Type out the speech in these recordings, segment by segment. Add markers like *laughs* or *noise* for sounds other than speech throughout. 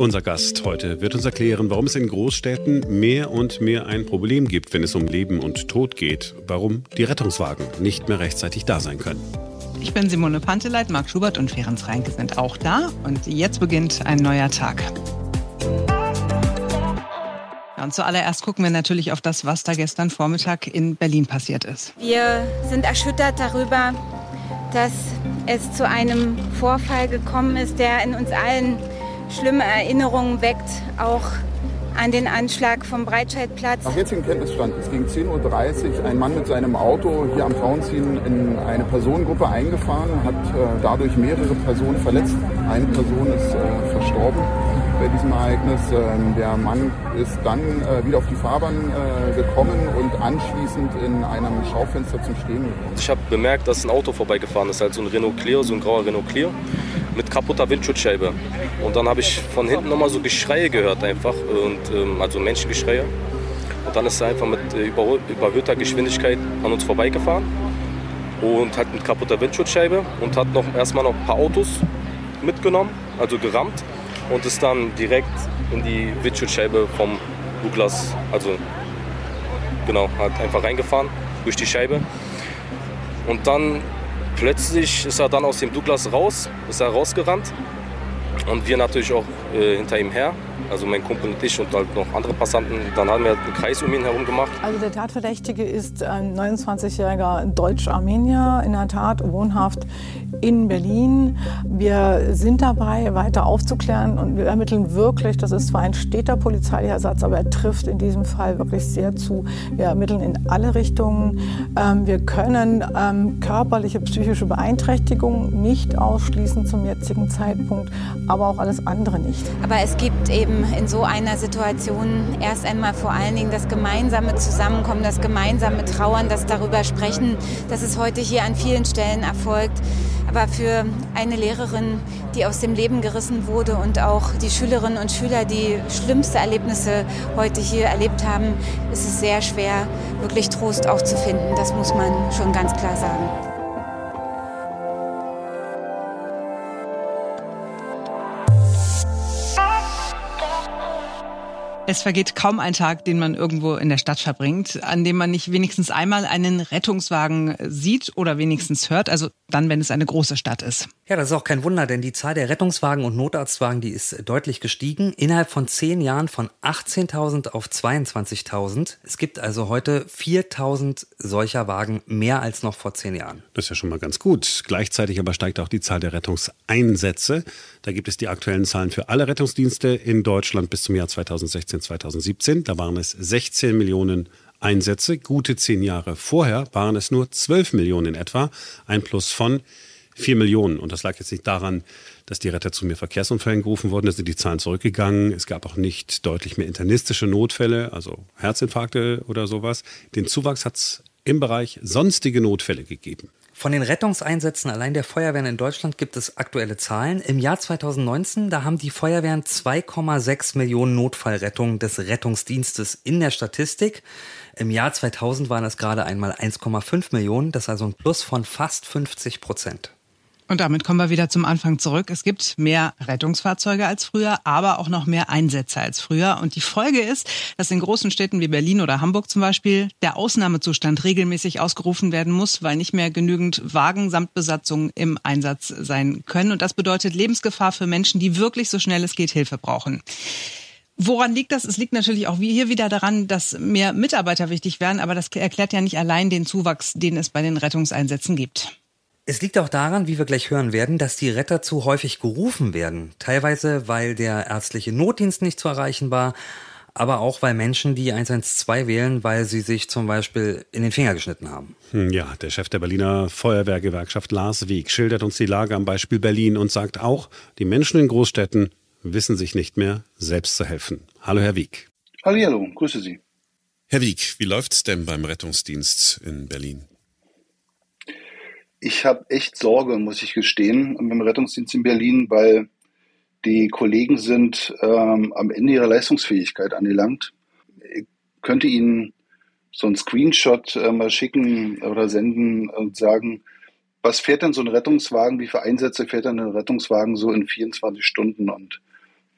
Unser Gast heute wird uns erklären, warum es in Großstädten mehr und mehr ein Problem gibt, wenn es um Leben und Tod geht. Warum die Rettungswagen nicht mehr rechtzeitig da sein können. Ich bin Simone Panteleit, Marc Schubert und Ferenc Reinke sind auch da. Und jetzt beginnt ein neuer Tag. und zuallererst gucken wir natürlich auf das, was da gestern Vormittag in Berlin passiert ist. Wir sind erschüttert darüber, dass es zu einem Vorfall gekommen ist, der in uns allen schlimme Erinnerungen weckt, auch an den Anschlag vom Breitscheidplatz. Nach jetzigem Kenntnisstand ist gegen 10.30 Uhr ein Mann mit seinem Auto hier am Frauenziehen in eine Personengruppe eingefahren, hat äh, dadurch mehrere Personen verletzt. Eine Person ist äh, verstorben bei diesem Ereignis. Ähm, der Mann ist dann äh, wieder auf die Fahrbahn äh, gekommen und anschließend in einem Schaufenster zum Stehen gekommen. Ich habe bemerkt, dass ein Auto vorbeigefahren ist, halt so ein Renault Clio, so ein grauer Renault Clio mit kaputter Windschutzscheibe. Und dann habe ich von hinten nochmal so Geschreie gehört einfach, und, ähm, also Menschengeschreie. Und dann ist er einfach mit äh, überhöhter Geschwindigkeit an uns vorbeigefahren und hat mit kaputter Windschutzscheibe und hat noch erstmal noch ein paar Autos mitgenommen, also gerammt und ist dann direkt in die Windschutzscheibe vom Douglas, also genau, hat einfach reingefahren durch die Scheibe. Und dann plötzlich ist er dann aus dem Douglas raus, ist er rausgerannt. Und wir natürlich auch äh, hinter ihm her also mein Kumpel und ich und halt noch andere Passanten. Dann haben wir einen Kreis um ihn herum gemacht. Also der Tatverdächtige ist ein 29-jähriger Deutsch-Armenier, in der Tat wohnhaft in Berlin. Wir sind dabei, weiter aufzuklären und wir ermitteln wirklich, das ist zwar ein steter polizeilicher Satz, aber er trifft in diesem Fall wirklich sehr zu. Wir ermitteln in alle Richtungen. Ähm, wir können ähm, körperliche, psychische Beeinträchtigung nicht ausschließen zum jetzigen Zeitpunkt, aber auch alles andere nicht. Aber es gibt eben in so einer Situation erst einmal vor allen Dingen das gemeinsame Zusammenkommen, das gemeinsame Trauern, das darüber sprechen, dass es heute hier an vielen Stellen erfolgt. Aber für eine Lehrerin, die aus dem Leben gerissen wurde und auch die Schülerinnen und Schüler, die schlimmste Erlebnisse heute hier erlebt haben, ist es sehr schwer, wirklich Trost auch zu finden. Das muss man schon ganz klar sagen. Es vergeht kaum ein Tag, den man irgendwo in der Stadt verbringt, an dem man nicht wenigstens einmal einen Rettungswagen sieht oder wenigstens hört. Also dann, wenn es eine große Stadt ist. Ja, das ist auch kein Wunder, denn die Zahl der Rettungswagen und Notarztwagen, die ist deutlich gestiegen. Innerhalb von zehn Jahren von 18.000 auf 22.000. Es gibt also heute 4.000 solcher Wagen mehr als noch vor zehn Jahren. Das ist ja schon mal ganz gut. Gleichzeitig aber steigt auch die Zahl der Rettungseinsätze. Da gibt es die aktuellen Zahlen für alle Rettungsdienste in Deutschland bis zum Jahr 2016. 2017. Da waren es 16 Millionen Einsätze. Gute zehn Jahre vorher waren es nur 12 Millionen etwa. Ein Plus von 4 Millionen. Und das lag jetzt nicht daran, dass die Retter zu mehr Verkehrsunfällen gerufen wurden. Da sind die Zahlen zurückgegangen. Es gab auch nicht deutlich mehr internistische Notfälle, also Herzinfarkte oder sowas. Den Zuwachs hat es im Bereich sonstige Notfälle gegeben. Von den Rettungseinsätzen allein der Feuerwehren in Deutschland gibt es aktuelle Zahlen. Im Jahr 2019, da haben die Feuerwehren 2,6 Millionen Notfallrettungen des Rettungsdienstes in der Statistik. Im Jahr 2000 waren es gerade einmal 1,5 Millionen. Das ist also ein Plus von fast 50 Prozent. Und damit kommen wir wieder zum Anfang zurück. Es gibt mehr Rettungsfahrzeuge als früher, aber auch noch mehr Einsätze als früher. Und die Folge ist, dass in großen Städten wie Berlin oder Hamburg zum Beispiel der Ausnahmezustand regelmäßig ausgerufen werden muss, weil nicht mehr genügend Wagen samt Besatzung im Einsatz sein können. Und das bedeutet Lebensgefahr für Menschen, die wirklich so schnell es geht Hilfe brauchen. Woran liegt das? Es liegt natürlich auch hier wieder daran, dass mehr Mitarbeiter wichtig werden, aber das erklärt ja nicht allein den Zuwachs, den es bei den Rettungseinsätzen gibt. Es liegt auch daran, wie wir gleich hören werden, dass die Retter zu häufig gerufen werden. Teilweise, weil der ärztliche Notdienst nicht zu erreichen war, aber auch weil Menschen die 112 wählen, weil sie sich zum Beispiel in den Finger geschnitten haben. Hm, ja, der Chef der Berliner Feuerwehrgewerkschaft Lars Weg schildert uns die Lage am Beispiel Berlin und sagt auch, die Menschen in Großstädten wissen sich nicht mehr, selbst zu helfen. Hallo, Herr Wieg. Hallo, grüße Sie. Herr Wieg, wie läuft's denn beim Rettungsdienst in Berlin? Ich habe echt Sorge, muss ich gestehen, beim Rettungsdienst in Berlin, weil die Kollegen sind ähm, am Ende ihrer Leistungsfähigkeit angelangt. Ich könnte Ihnen so einen Screenshot äh, mal schicken oder senden und sagen, was fährt denn so ein Rettungswagen, wie viele Einsätze fährt denn ein Rettungswagen so in 24 Stunden? Und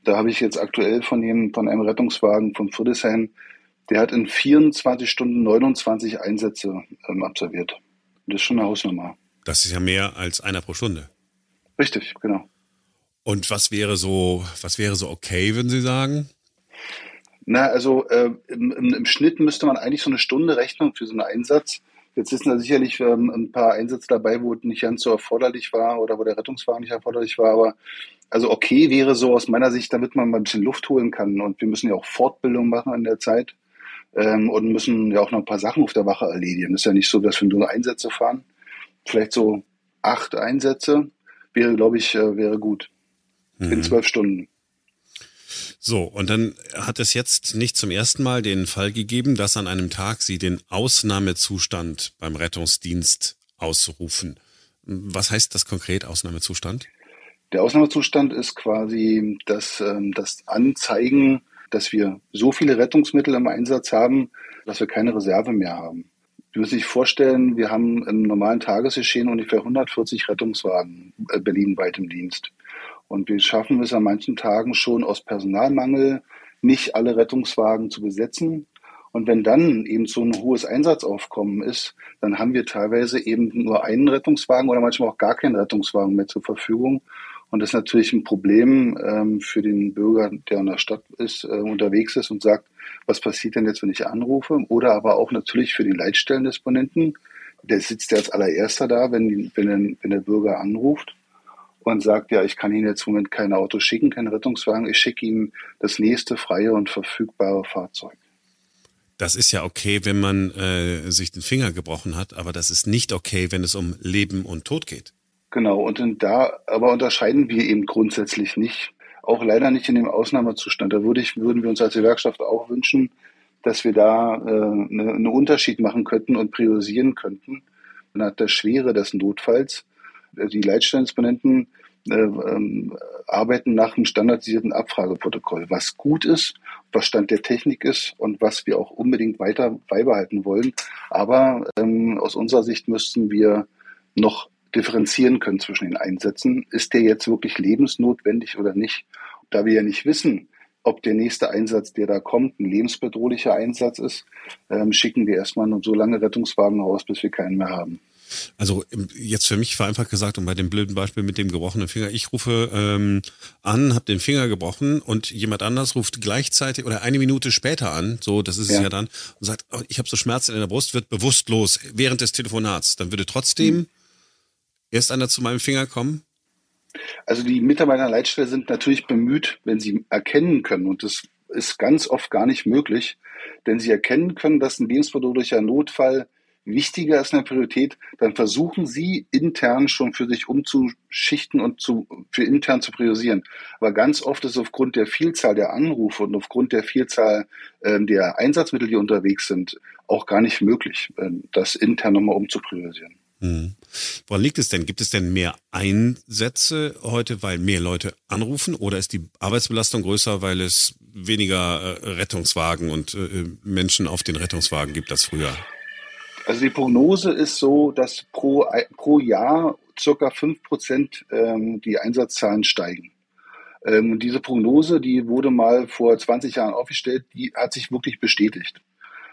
Da habe ich jetzt aktuell von, dem, von einem Rettungswagen von Friedrichshain, der hat in 24 Stunden 29 Einsätze ähm, absolviert. Das ist schon eine Hausnummer. Das ist ja mehr als einer pro Stunde. Richtig, genau. Und was wäre so, was wäre so okay, würden Sie sagen? Na, also äh, im, im, Schnitt müsste man eigentlich so eine Stunde rechnen für so einen Einsatz. Jetzt sind da sicherlich ähm, ein paar Einsätze dabei, wo es nicht ganz so erforderlich war oder wo der Rettungswagen nicht erforderlich war. Aber also okay wäre so aus meiner Sicht, damit man mal ein bisschen Luft holen kann. Und wir müssen ja auch Fortbildung machen in der Zeit ähm, und müssen ja auch noch ein paar Sachen auf der Wache erledigen. Das ist ja nicht so, dass wir nur Einsätze fahren. Vielleicht so acht Einsätze wäre, glaube ich, äh, wäre gut. Mhm. In zwölf Stunden. So, und dann hat es jetzt nicht zum ersten Mal den Fall gegeben, dass an einem Tag Sie den Ausnahmezustand beim Rettungsdienst ausrufen. Was heißt das konkret, Ausnahmezustand? Der Ausnahmezustand ist quasi das, ähm, das Anzeigen, dass wir so viele Rettungsmittel im Einsatz haben, dass wir keine Reserve mehr haben. Sie müssen sich vorstellen, wir haben im normalen Tagesgeschehen ungefähr 140 Rettungswagen äh, berlinweit im Dienst. Und wir schaffen es an manchen Tagen schon aus Personalmangel, nicht alle Rettungswagen zu besetzen. Und wenn dann eben so ein hohes Einsatzaufkommen ist, dann haben wir teilweise eben nur einen Rettungswagen oder manchmal auch gar keinen Rettungswagen mehr zur Verfügung. Und das ist natürlich ein Problem ähm, für den Bürger, der in der Stadt ist, äh, unterwegs ist und sagt, was passiert denn jetzt, wenn ich anrufe? Oder aber auch natürlich für den Leitstellendisponenten. Der sitzt ja als allererster da, wenn, wenn, wenn der Bürger anruft und sagt, ja, ich kann Ihnen jetzt im Moment kein Auto schicken, keinen Rettungswagen, ich schicke Ihnen das nächste freie und verfügbare Fahrzeug. Das ist ja okay, wenn man äh, sich den Finger gebrochen hat, aber das ist nicht okay, wenn es um Leben und Tod geht. Genau, und da aber unterscheiden wir eben grundsätzlich nicht, auch leider nicht in dem Ausnahmezustand. Da würde ich, würden wir uns als Gewerkschaft auch wünschen, dass wir da äh, eine, einen Unterschied machen könnten und priorisieren könnten nach der Schwere des Notfalls die Leitstellendisponenten äh, ähm, arbeiten nach einem standardisierten Abfrageprotokoll, was gut ist, was Stand der Technik ist und was wir auch unbedingt weiter beibehalten wollen. Aber ähm, aus unserer Sicht müssten wir noch differenzieren können zwischen den Einsätzen. Ist der jetzt wirklich lebensnotwendig oder nicht? Da wir ja nicht wissen, ob der nächste Einsatz, der da kommt, ein lebensbedrohlicher Einsatz ist, ähm, schicken wir erstmal nur so lange Rettungswagen raus, bis wir keinen mehr haben. Also jetzt für mich vereinfacht gesagt und bei dem blöden Beispiel mit dem gebrochenen Finger, ich rufe ähm, an, habe den Finger gebrochen und jemand anders ruft gleichzeitig oder eine Minute später an, so das ist ja. es ja dann, und sagt, oh, ich habe so Schmerzen in der Brust, wird bewusstlos während des Telefonats. Dann würde trotzdem hm. Erst einer zu meinem Finger kommen? Also die Mitarbeiter der Leitstelle sind natürlich bemüht, wenn sie erkennen können, und das ist ganz oft gar nicht möglich, denn sie erkennen können, dass ein lebensbedrohlicher Notfall wichtiger ist eine Priorität, dann versuchen Sie intern schon für sich umzuschichten und zu, für intern zu priorisieren. Aber ganz oft ist aufgrund der Vielzahl der Anrufe und aufgrund der Vielzahl äh, der Einsatzmittel, die unterwegs sind, auch gar nicht möglich, äh, das intern nochmal umzupriorisieren. Mhm. Woran liegt es denn? Gibt es denn mehr Einsätze heute, weil mehr Leute anrufen oder ist die Arbeitsbelastung größer, weil es weniger äh, Rettungswagen und äh, Menschen auf den Rettungswagen gibt als früher? Also die Prognose ist so, dass pro, pro Jahr circa fünf Prozent ähm, die Einsatzzahlen steigen. Ähm, diese Prognose, die wurde mal vor 20 Jahren aufgestellt, die hat sich wirklich bestätigt.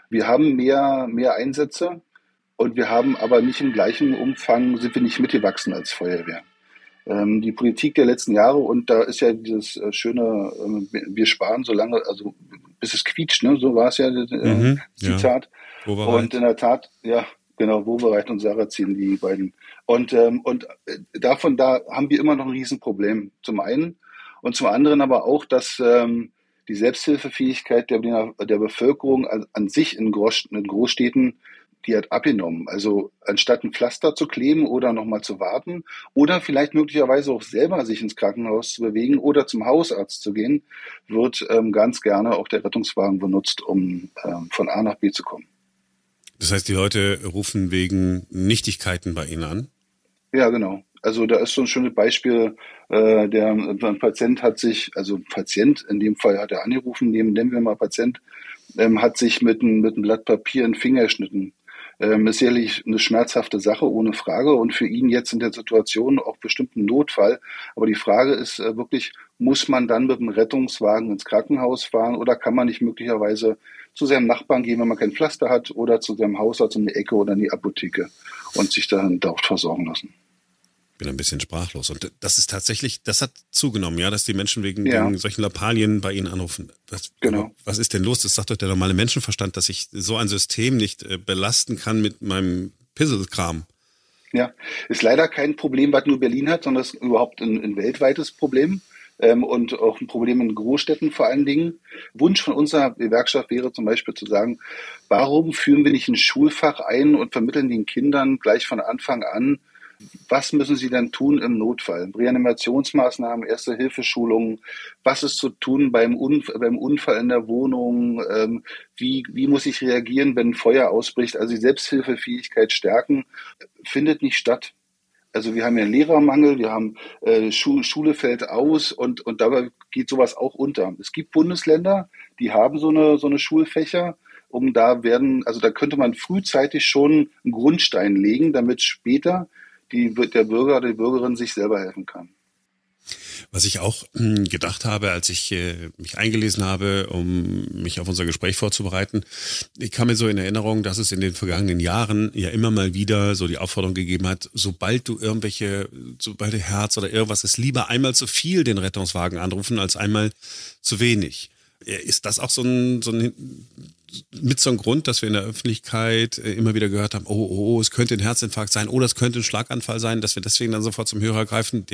Wir haben mehr, mehr Einsätze und wir haben aber nicht im gleichen Umfang, sind wir nicht mitgewachsen als Feuerwehr. Ähm, die Politik der letzten Jahre, und da ist ja dieses äh, schöne, äh, wir sparen so lange, also bis es quietscht, ne? so war es ja, äh, mhm, Zitat. Ja. Und in der Tat, ja, genau, Wovereit und Sarrazin, die beiden. Und, ähm, und äh, davon, da haben wir immer noch ein Riesenproblem. Zum einen. Und zum anderen aber auch, dass ähm, die Selbsthilfefähigkeit der, der Bevölkerung an, an sich in, Groß, in Großstädten, die hat abgenommen. Also anstatt ein Pflaster zu kleben oder nochmal zu warten oder vielleicht möglicherweise auch selber sich ins Krankenhaus zu bewegen oder zum Hausarzt zu gehen, wird ähm, ganz gerne auch der Rettungswagen benutzt, um ähm, von A nach B zu kommen. Das heißt, die Leute rufen wegen Nichtigkeiten bei Ihnen an? Ja, genau. Also da ist so ein schönes Beispiel, äh, der ein Patient hat sich, also ein Patient, in dem Fall hat er angerufen, nehmen, nennen wir mal Patient, ähm, hat sich mit, ein, mit einem Blatt Papier einen Finger geschnitten. Ähm, ist sicherlich eine schmerzhafte Sache, ohne Frage. Und für ihn jetzt in der Situation auch bestimmt ein Notfall. Aber die Frage ist äh, wirklich, muss man dann mit dem Rettungswagen ins Krankenhaus fahren oder kann man nicht möglicherweise zu seinem Nachbarn gehen, wenn man kein Pflaster hat oder zu seinem Hausarzt um die Ecke oder in die Apotheke und sich dann dort versorgen lassen bin ein bisschen sprachlos. Und das ist tatsächlich, das hat zugenommen, ja, dass die Menschen wegen, ja. wegen solchen Lappalien bei Ihnen anrufen. Was, genau. Was ist denn los? Das sagt doch der normale Menschenverstand, dass ich so ein System nicht äh, belasten kann mit meinem Pisselkram. Ja, ist leider kein Problem, was nur Berlin hat, sondern ist überhaupt ein, ein weltweites Problem ähm, und auch ein Problem in Großstädten vor allen Dingen. Wunsch von unserer Gewerkschaft wäre zum Beispiel zu sagen, warum führen wir nicht ein Schulfach ein und vermitteln den Kindern gleich von Anfang an, was müssen Sie denn tun im Notfall? Reanimationsmaßnahmen, Erste-Hilfeschulungen, was ist zu tun beim, Unfall, beim Unfall in der Wohnung? Ähm, wie, wie muss ich reagieren, wenn ein Feuer ausbricht? Also die Selbsthilfefähigkeit stärken, findet nicht statt. Also wir haben ja einen Lehrermangel, wir haben äh, Schu Schule fällt aus und, und dabei geht sowas auch unter. Es gibt Bundesländer, die haben so eine, so eine Schulfächer, um da werden, also da könnte man frühzeitig schon einen Grundstein legen, damit später die, der Bürger oder die Bürgerin sich selber helfen kann. Was ich auch hm, gedacht habe, als ich äh, mich eingelesen habe, um mich auf unser Gespräch vorzubereiten, ich kam mir so in Erinnerung, dass es in den vergangenen Jahren ja immer mal wieder so die Aufforderung gegeben hat, sobald du irgendwelche, sobald du Herz oder irgendwas ist, lieber einmal zu viel den Rettungswagen anrufen als einmal zu wenig. Ist das auch so ein, so ein mit so einem Grund, dass wir in der Öffentlichkeit äh, immer wieder gehört haben, oh, oh, oh, es könnte ein Herzinfarkt sein oder es könnte ein Schlaganfall sein, dass wir deswegen dann sofort zum Hörer greifen.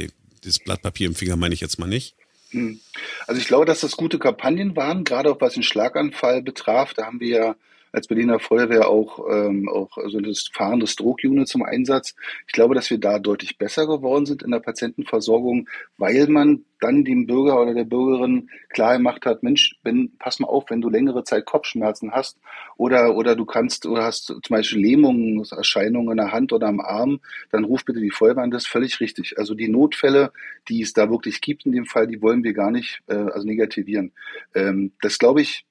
Das Blatt Papier im Finger meine ich jetzt mal nicht. Hm. Also ich glaube, dass das gute Kampagnen waren, gerade auch was den Schlaganfall betraf. Da haben wir ja als Berliner Feuerwehr auch, ähm, auch so das Fahren des Stroke-Unit zum Einsatz. Ich glaube, dass wir da deutlich besser geworden sind in der Patientenversorgung, weil man dann dem Bürger oder der Bürgerin klar gemacht hat, Mensch, wenn, pass mal auf, wenn du längere Zeit Kopfschmerzen hast oder, oder du kannst oder hast zum Beispiel Lähmungserscheinungen in der Hand oder am Arm, dann ruf bitte die Feuerwehr an, das ist völlig richtig. Also die Notfälle, die es da wirklich gibt in dem Fall, die wollen wir gar nicht äh, also negativieren. Ähm, das glaube ich,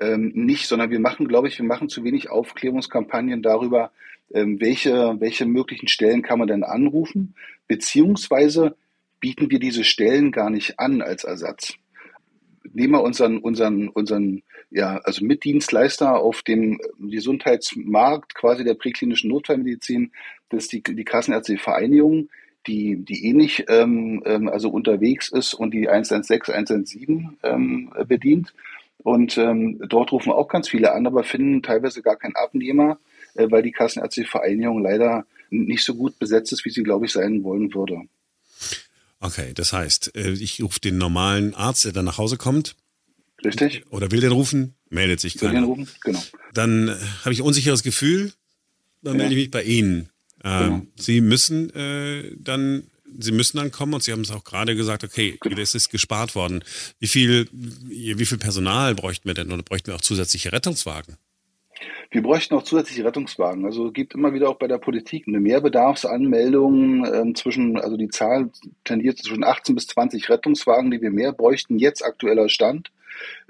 ähm, nicht, sondern wir machen, glaube ich, wir machen zu wenig Aufklärungskampagnen darüber, ähm, welche, welche möglichen Stellen kann man denn anrufen, beziehungsweise bieten wir diese Stellen gar nicht an als Ersatz. Nehmen wir unseren, unseren, unseren, ja, also Mitdienstleister auf dem Gesundheitsmarkt quasi der präklinischen Notfallmedizin, das ist die, die Kassenärztliche Vereinigung, die, die ähnlich ähm, ähm also unterwegs ist und die 116, 117 ähm, bedient. Und ähm, dort rufen auch ganz viele an, aber finden teilweise gar keinen Abnehmer, äh, weil die Kassenärztliche Vereinigung leider nicht so gut besetzt ist, wie sie, glaube ich, sein wollen würde. Okay, das heißt, äh, ich rufe den normalen Arzt, der dann nach Hause kommt. Richtig. Oder will den rufen, meldet sich keiner. Will den rufen, genau. Dann äh, habe ich ein unsicheres Gefühl, dann ja. melde ich mich bei Ihnen. Ähm, genau. Sie müssen äh, dann Sie müssen dann kommen und Sie haben es auch gerade gesagt, okay, genau. das ist gespart worden. Wie viel, wie viel Personal bräuchten wir denn oder bräuchten wir auch zusätzliche Rettungswagen? Wir bräuchten auch zusätzliche Rettungswagen. Also es gibt immer wieder auch bei der Politik eine Mehrbedarfsanmeldung ähm, zwischen, also die Zahl tendiert zwischen 18 bis 20 Rettungswagen, die wir mehr bräuchten, jetzt aktueller Stand.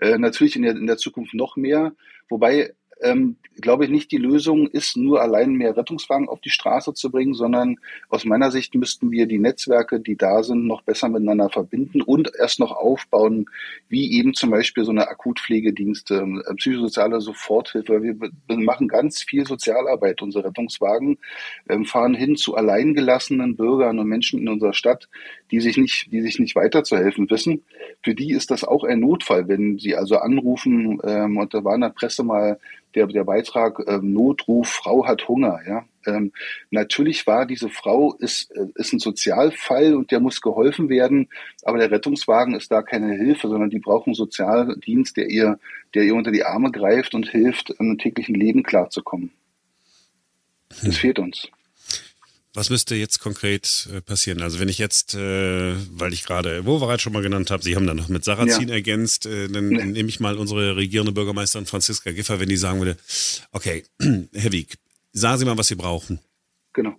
Äh, natürlich in der, in der Zukunft noch mehr. Wobei ähm, glaube ich nicht, die Lösung ist, nur allein mehr Rettungswagen auf die Straße zu bringen, sondern aus meiner Sicht müssten wir die Netzwerke, die da sind, noch besser miteinander verbinden und erst noch aufbauen, wie eben zum Beispiel so eine Akutpflegedienste, äh, psychosoziale Soforthilfe. Wir machen ganz viel Sozialarbeit, unsere Rettungswagen, ähm, fahren hin zu alleingelassenen Bürgern und Menschen in unserer Stadt, die sich nicht, die sich nicht weiterzuhelfen wissen. Für die ist das auch ein Notfall, wenn sie also anrufen, ähm, und da war in der Presse mal der, der Beitrag ähm, Notruf, Frau hat Hunger. Ja? Ähm, natürlich war diese Frau, ist, äh, ist ein Sozialfall und der muss geholfen werden, aber der Rettungswagen ist da keine Hilfe, sondern die brauchen einen Sozialdienst, der ihr, der ihr unter die Arme greift und hilft, im täglichen Leben klarzukommen. Das hm. fehlt uns. Was müsste jetzt konkret äh, passieren? Also wenn ich jetzt, äh, weil ich gerade Wowereit schon mal genannt habe, Sie haben dann noch mit Sarrazin ja. ergänzt, äh, dann ja. nehme ich mal unsere regierende Bürgermeisterin Franziska Giffer, wenn die sagen würde, okay, *clears throat* Herr Wieg, sagen Sie mal, was Sie brauchen. Genau.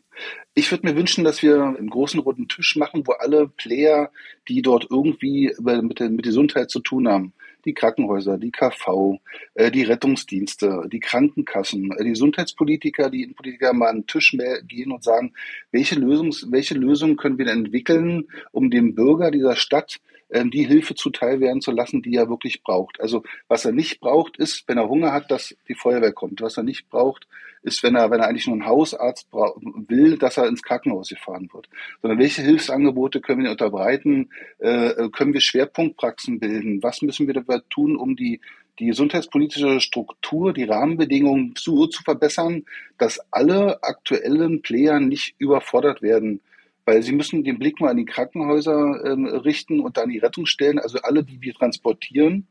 Ich würde mir wünschen, dass wir einen großen runden Tisch machen, wo alle Player, die dort irgendwie mit, der, mit Gesundheit zu tun haben, die Krankenhäuser, die KV, äh, die Rettungsdienste, die Krankenkassen, äh, die Gesundheitspolitiker, die Innenpolitiker mal an den Tisch gehen und sagen, welche, Lösungs, welche Lösungen können wir denn entwickeln, um dem Bürger dieser Stadt ähm, die Hilfe zuteil werden zu lassen, die er wirklich braucht. Also was er nicht braucht, ist, wenn er Hunger hat, dass die Feuerwehr kommt. Was er nicht braucht, ist, wenn er, wenn er eigentlich nur einen Hausarzt will, dass er ins Krankenhaus gefahren wird. Sondern welche Hilfsangebote können wir unterbreiten? Äh, können wir Schwerpunktpraxen bilden? Was müssen wir dabei tun, um die die gesundheitspolitische Struktur, die Rahmenbedingungen so zu verbessern, dass alle aktuellen Player nicht überfordert werden weil sie müssen den Blick mal an die Krankenhäuser ähm, richten und an die Rettungsstellen. Also alle, die wir transportieren,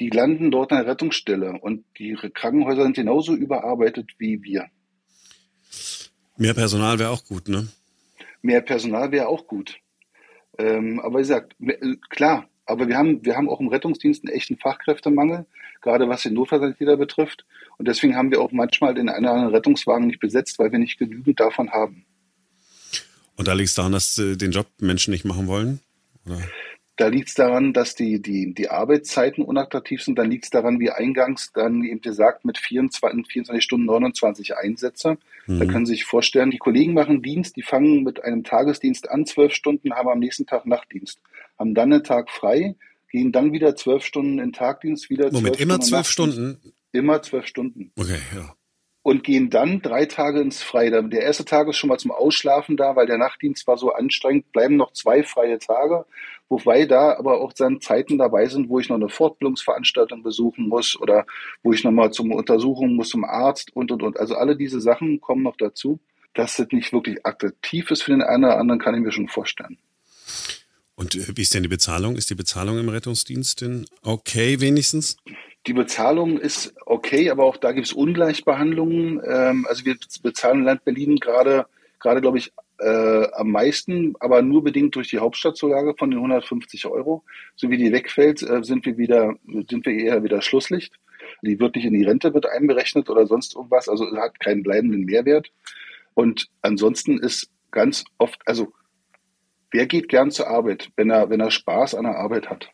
die landen dort an der Rettungsstelle und die Krankenhäuser sind genauso überarbeitet wie wir. Mehr Personal wäre auch gut, ne? Mehr Personal wäre auch gut. Ähm, aber wie gesagt, äh, klar, aber wir haben, wir haben auch im Rettungsdienst einen echten Fachkräftemangel, gerade was den Notfallsanitäter betrifft. Und deswegen haben wir auch manchmal den einen oder anderen Rettungswagen nicht besetzt, weil wir nicht genügend davon haben. Und da liegt es daran, dass äh, den Job Menschen nicht machen wollen? Oder? Da liegt es daran, dass die, die, die Arbeitszeiten unattraktiv sind. Dann liegt es daran, wie eingangs dann eben gesagt, mit 24, 24 Stunden 29 Einsätze. Mhm. Da können Sie sich vorstellen, die Kollegen machen Dienst, die fangen mit einem Tagesdienst an, zwölf Stunden, haben am nächsten Tag Nachtdienst, haben dann einen Tag frei, gehen dann wieder zwölf Stunden in Tagdienst, wieder Moment, immer zwölf Stunden? Immer zwölf Stunden. Okay, ja und gehen dann drei Tage ins Freie. Der erste Tag ist schon mal zum Ausschlafen da, weil der Nachtdienst war so anstrengend. Bleiben noch zwei freie Tage, wobei da aber auch dann Zeiten dabei sind, wo ich noch eine Fortbildungsveranstaltung besuchen muss oder wo ich noch mal zum Untersuchung muss zum Arzt und und und. Also alle diese Sachen kommen noch dazu. Dass das nicht wirklich attraktiv ist für den einen oder anderen, kann ich mir schon vorstellen. Und äh, wie ist denn die Bezahlung? Ist die Bezahlung im Rettungsdienst denn okay wenigstens? Die Bezahlung ist okay, aber auch da gibt es Ungleichbehandlungen. Ähm, also wir bezahlen Land Berlin gerade, gerade glaube ich, äh, am meisten, aber nur bedingt durch die Hauptstadtzulage von den 150 Euro. So wie die wegfällt, äh, sind wir wieder, sind wir eher wieder Schlusslicht. Die wird nicht in die Rente wird einberechnet oder sonst irgendwas, also hat keinen bleibenden Mehrwert. Und ansonsten ist ganz oft, also wer geht gern zur Arbeit, wenn er, wenn er Spaß an der Arbeit hat?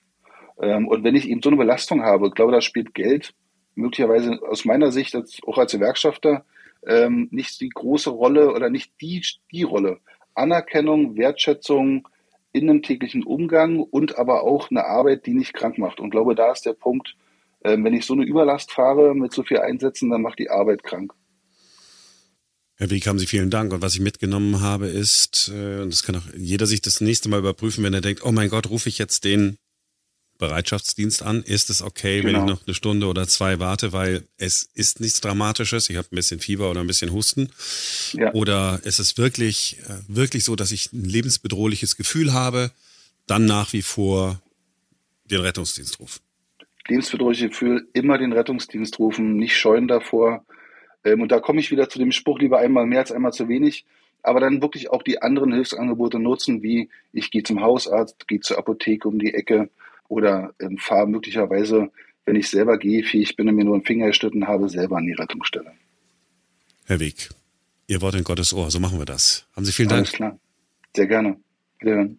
Ähm, und wenn ich eben so eine Belastung habe, ich glaube, da spielt Geld möglicherweise aus meiner Sicht als, auch als Gewerkschafter ähm, nicht die große Rolle oder nicht die, die Rolle. Anerkennung, Wertschätzung in einem täglichen Umgang und aber auch eine Arbeit, die nicht krank macht. Und glaube, da ist der Punkt, äh, wenn ich so eine Überlast fahre mit so viel Einsätzen, dann macht die Arbeit krank. Herr Weg, haben Sie vielen Dank. Und was ich mitgenommen habe, ist, äh, und das kann auch jeder sich das nächste Mal überprüfen, wenn er denkt, oh mein Gott, rufe ich jetzt den Bereitschaftsdienst an. Ist es okay, genau. wenn ich genau. noch eine Stunde oder zwei warte, weil es ist nichts Dramatisches. Ich habe ein bisschen Fieber oder ein bisschen Husten. Ja. Oder ist es wirklich, äh, wirklich so, dass ich ein lebensbedrohliches Gefühl habe, dann nach wie vor den Rettungsdienst rufen? Lebensbedrohliches Gefühl, immer den Rettungsdienst rufen, nicht scheuen davor. Ähm, und da komme ich wieder zu dem Spruch, lieber einmal mehr als einmal zu wenig aber dann wirklich auch die anderen Hilfsangebote nutzen, wie ich gehe zum Hausarzt, gehe zur Apotheke um die Ecke, oder ähm, fahre möglicherweise, wenn ich selber gehe, ich bin und mir nur einen Finger geschnitten habe, selber an die Rettungsstelle. Herr Weg, Ihr Wort in Gottes Ohr, so machen wir das. Haben Sie vielen Dank. Alles klar. Sehr gerne. Wiederhören.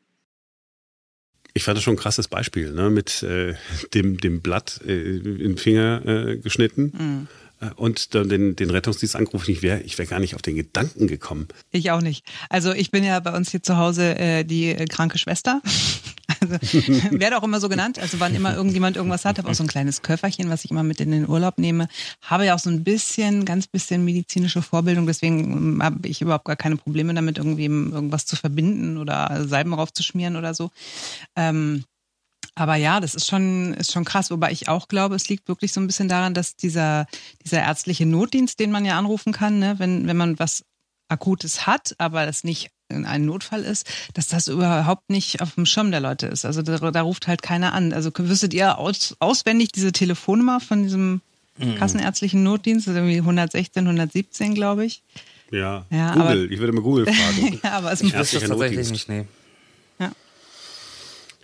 Ich fand das schon ein krasses Beispiel, ne? mit äh, dem, dem Blatt äh, in den Finger äh, geschnitten. Mhm und dann den, den Rettungsdienst angerufen. Ich wäre ich wär gar nicht auf den Gedanken gekommen. Ich auch nicht. Also ich bin ja bei uns hier zu Hause äh, die äh, kranke Schwester. *laughs* Also *laughs* werde auch immer so genannt. Also wann immer irgendjemand irgendwas hat, habe auch so ein kleines Köfferchen, was ich immer mit in den Urlaub nehme. Habe ja auch so ein bisschen, ganz bisschen medizinische Vorbildung. Deswegen ähm, habe ich überhaupt gar keine Probleme damit, irgendwie irgendwas zu verbinden oder Salben raufzuschmieren oder so. Ähm, aber ja, das ist schon, ist schon krass. Wobei ich auch glaube, es liegt wirklich so ein bisschen daran, dass dieser, dieser ärztliche Notdienst, den man ja anrufen kann, ne, wenn, wenn man was Akutes hat, aber es nicht ein Notfall ist, dass das überhaupt nicht auf dem Schirm der Leute ist. Also da, da ruft halt keiner an. Also wüsstet ihr aus, auswendig diese Telefonnummer von diesem mhm. kassenärztlichen Notdienst? Das ist irgendwie 116, 117, glaube ich. Ja, ja Google. Aber, ich würde mal Google fragen. *laughs* ja, aber es ich wüsste tatsächlich nicht, nee.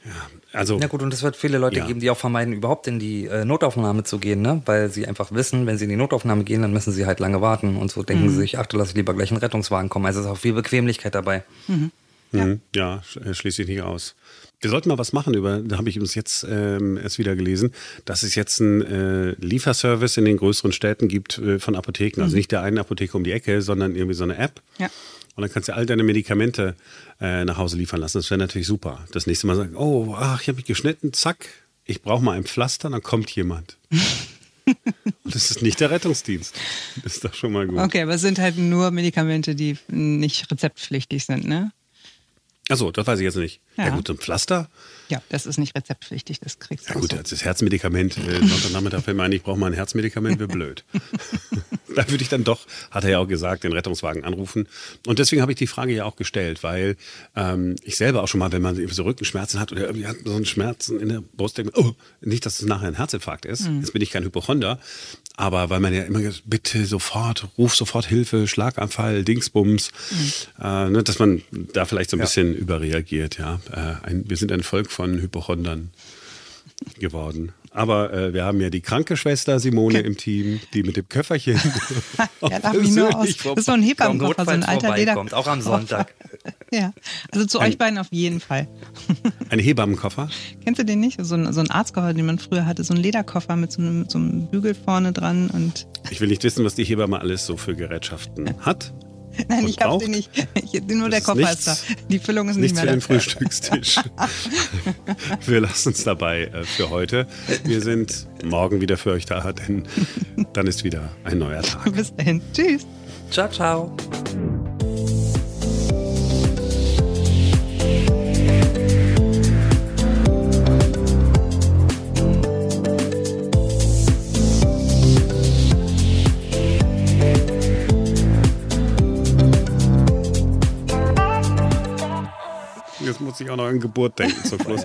Ja, also. Na gut, und es wird viele Leute ja. geben, die auch vermeiden, überhaupt in die äh, Notaufnahme zu gehen, ne? Weil sie einfach wissen, wenn sie in die Notaufnahme gehen, dann müssen sie halt lange warten. Und so denken mhm. sie sich, ach, du lass ich lieber gleich einen Rettungswagen kommen. Also es ist auch viel Bequemlichkeit dabei. Mhm. Ja, mhm. ja äh, schließe ich nicht aus. Wir sollten mal was machen über, da habe ich uns jetzt ähm, erst wieder gelesen, dass es jetzt einen äh, Lieferservice in den größeren Städten gibt äh, von Apotheken. Also mhm. Also nicht der einen Apotheke um die Ecke, sondern irgendwie so eine App. Ja und dann kannst du all deine Medikamente äh, nach Hause liefern lassen. Das wäre natürlich super. Das nächste Mal sagen, oh, ach, ich habe mich geschnitten, zack, ich brauche mal ein Pflaster, dann kommt jemand. *laughs* Und das ist nicht der Rettungsdienst. Das ist doch schon mal gut. Okay, aber es sind halt nur Medikamente, die nicht rezeptpflichtig sind, ne? Achso, das weiß ich jetzt nicht. Ja, ja gut, so ein Pflaster. Ja, das ist nicht rezeptpflichtig, das kriegst du. Ja gut, so. das Herzmedikament, äh, *laughs* Sonntagnachmittag, wenn man ich brauche mal ein Herzmedikament, wäre blöd. *laughs* *laughs* da würde ich dann doch, hat er ja auch gesagt, den Rettungswagen anrufen. Und deswegen habe ich die Frage ja auch gestellt, weil ähm, ich selber auch schon mal, wenn man so Rückenschmerzen hat oder irgendwie hat so einen Schmerzen in der Brust, denke, oh, nicht, dass es nachher ein Herzinfarkt ist. Mhm. Jetzt bin ich kein Hypochonder, aber weil man ja immer gesagt, bitte sofort, ruf sofort Hilfe, Schlaganfall, Dingsbums, mhm. äh, ne, dass man da vielleicht so ein ja. bisschen überreagiert. Ja, äh, ein, wir sind ein Volk von Hypochondern geworden. Aber äh, wir haben ja die kranke Schwester Simone im Team, die mit dem Köfferchen. *laughs* ja, *laughs* darf mich nur aus. Das ist so ein Hebammenkoffer, so ein alter Leder. Auch am Sonntag. *laughs* ja, also zu ein, euch beiden auf jeden Fall. ein Hebammenkoffer? Kennst du den nicht? So ein, so ein Arztkoffer, den man früher hatte, so ein Lederkoffer mit so einem, so einem Bügel vorne dran und. Ich will nicht wissen, was die Hebamme alles so für Gerätschaften hat. *laughs* Nein, ich habe sie nicht. *laughs* Ich, nur der Koffer ist da. Die Füllung ist nicht mehr da. Nichts für den Frühstückstisch. *laughs* wir lassen uns dabei äh, für heute. Wir sind morgen wieder für euch da, denn dann ist wieder ein neuer Tag. Bis dahin. Tschüss. Ciao, ciao. Muss ich auch noch an Geburt denken zum *laughs* Schluss.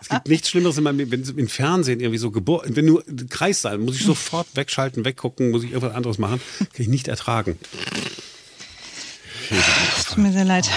Es gibt nichts Schlimmeres in meinem wenn im Fernsehen irgendwie so Geburt, wenn nur Kreissaal, muss ich sofort wegschalten, weggucken, muss ich irgendwas anderes machen, kann ich nicht ertragen. Tut mir sehr leid.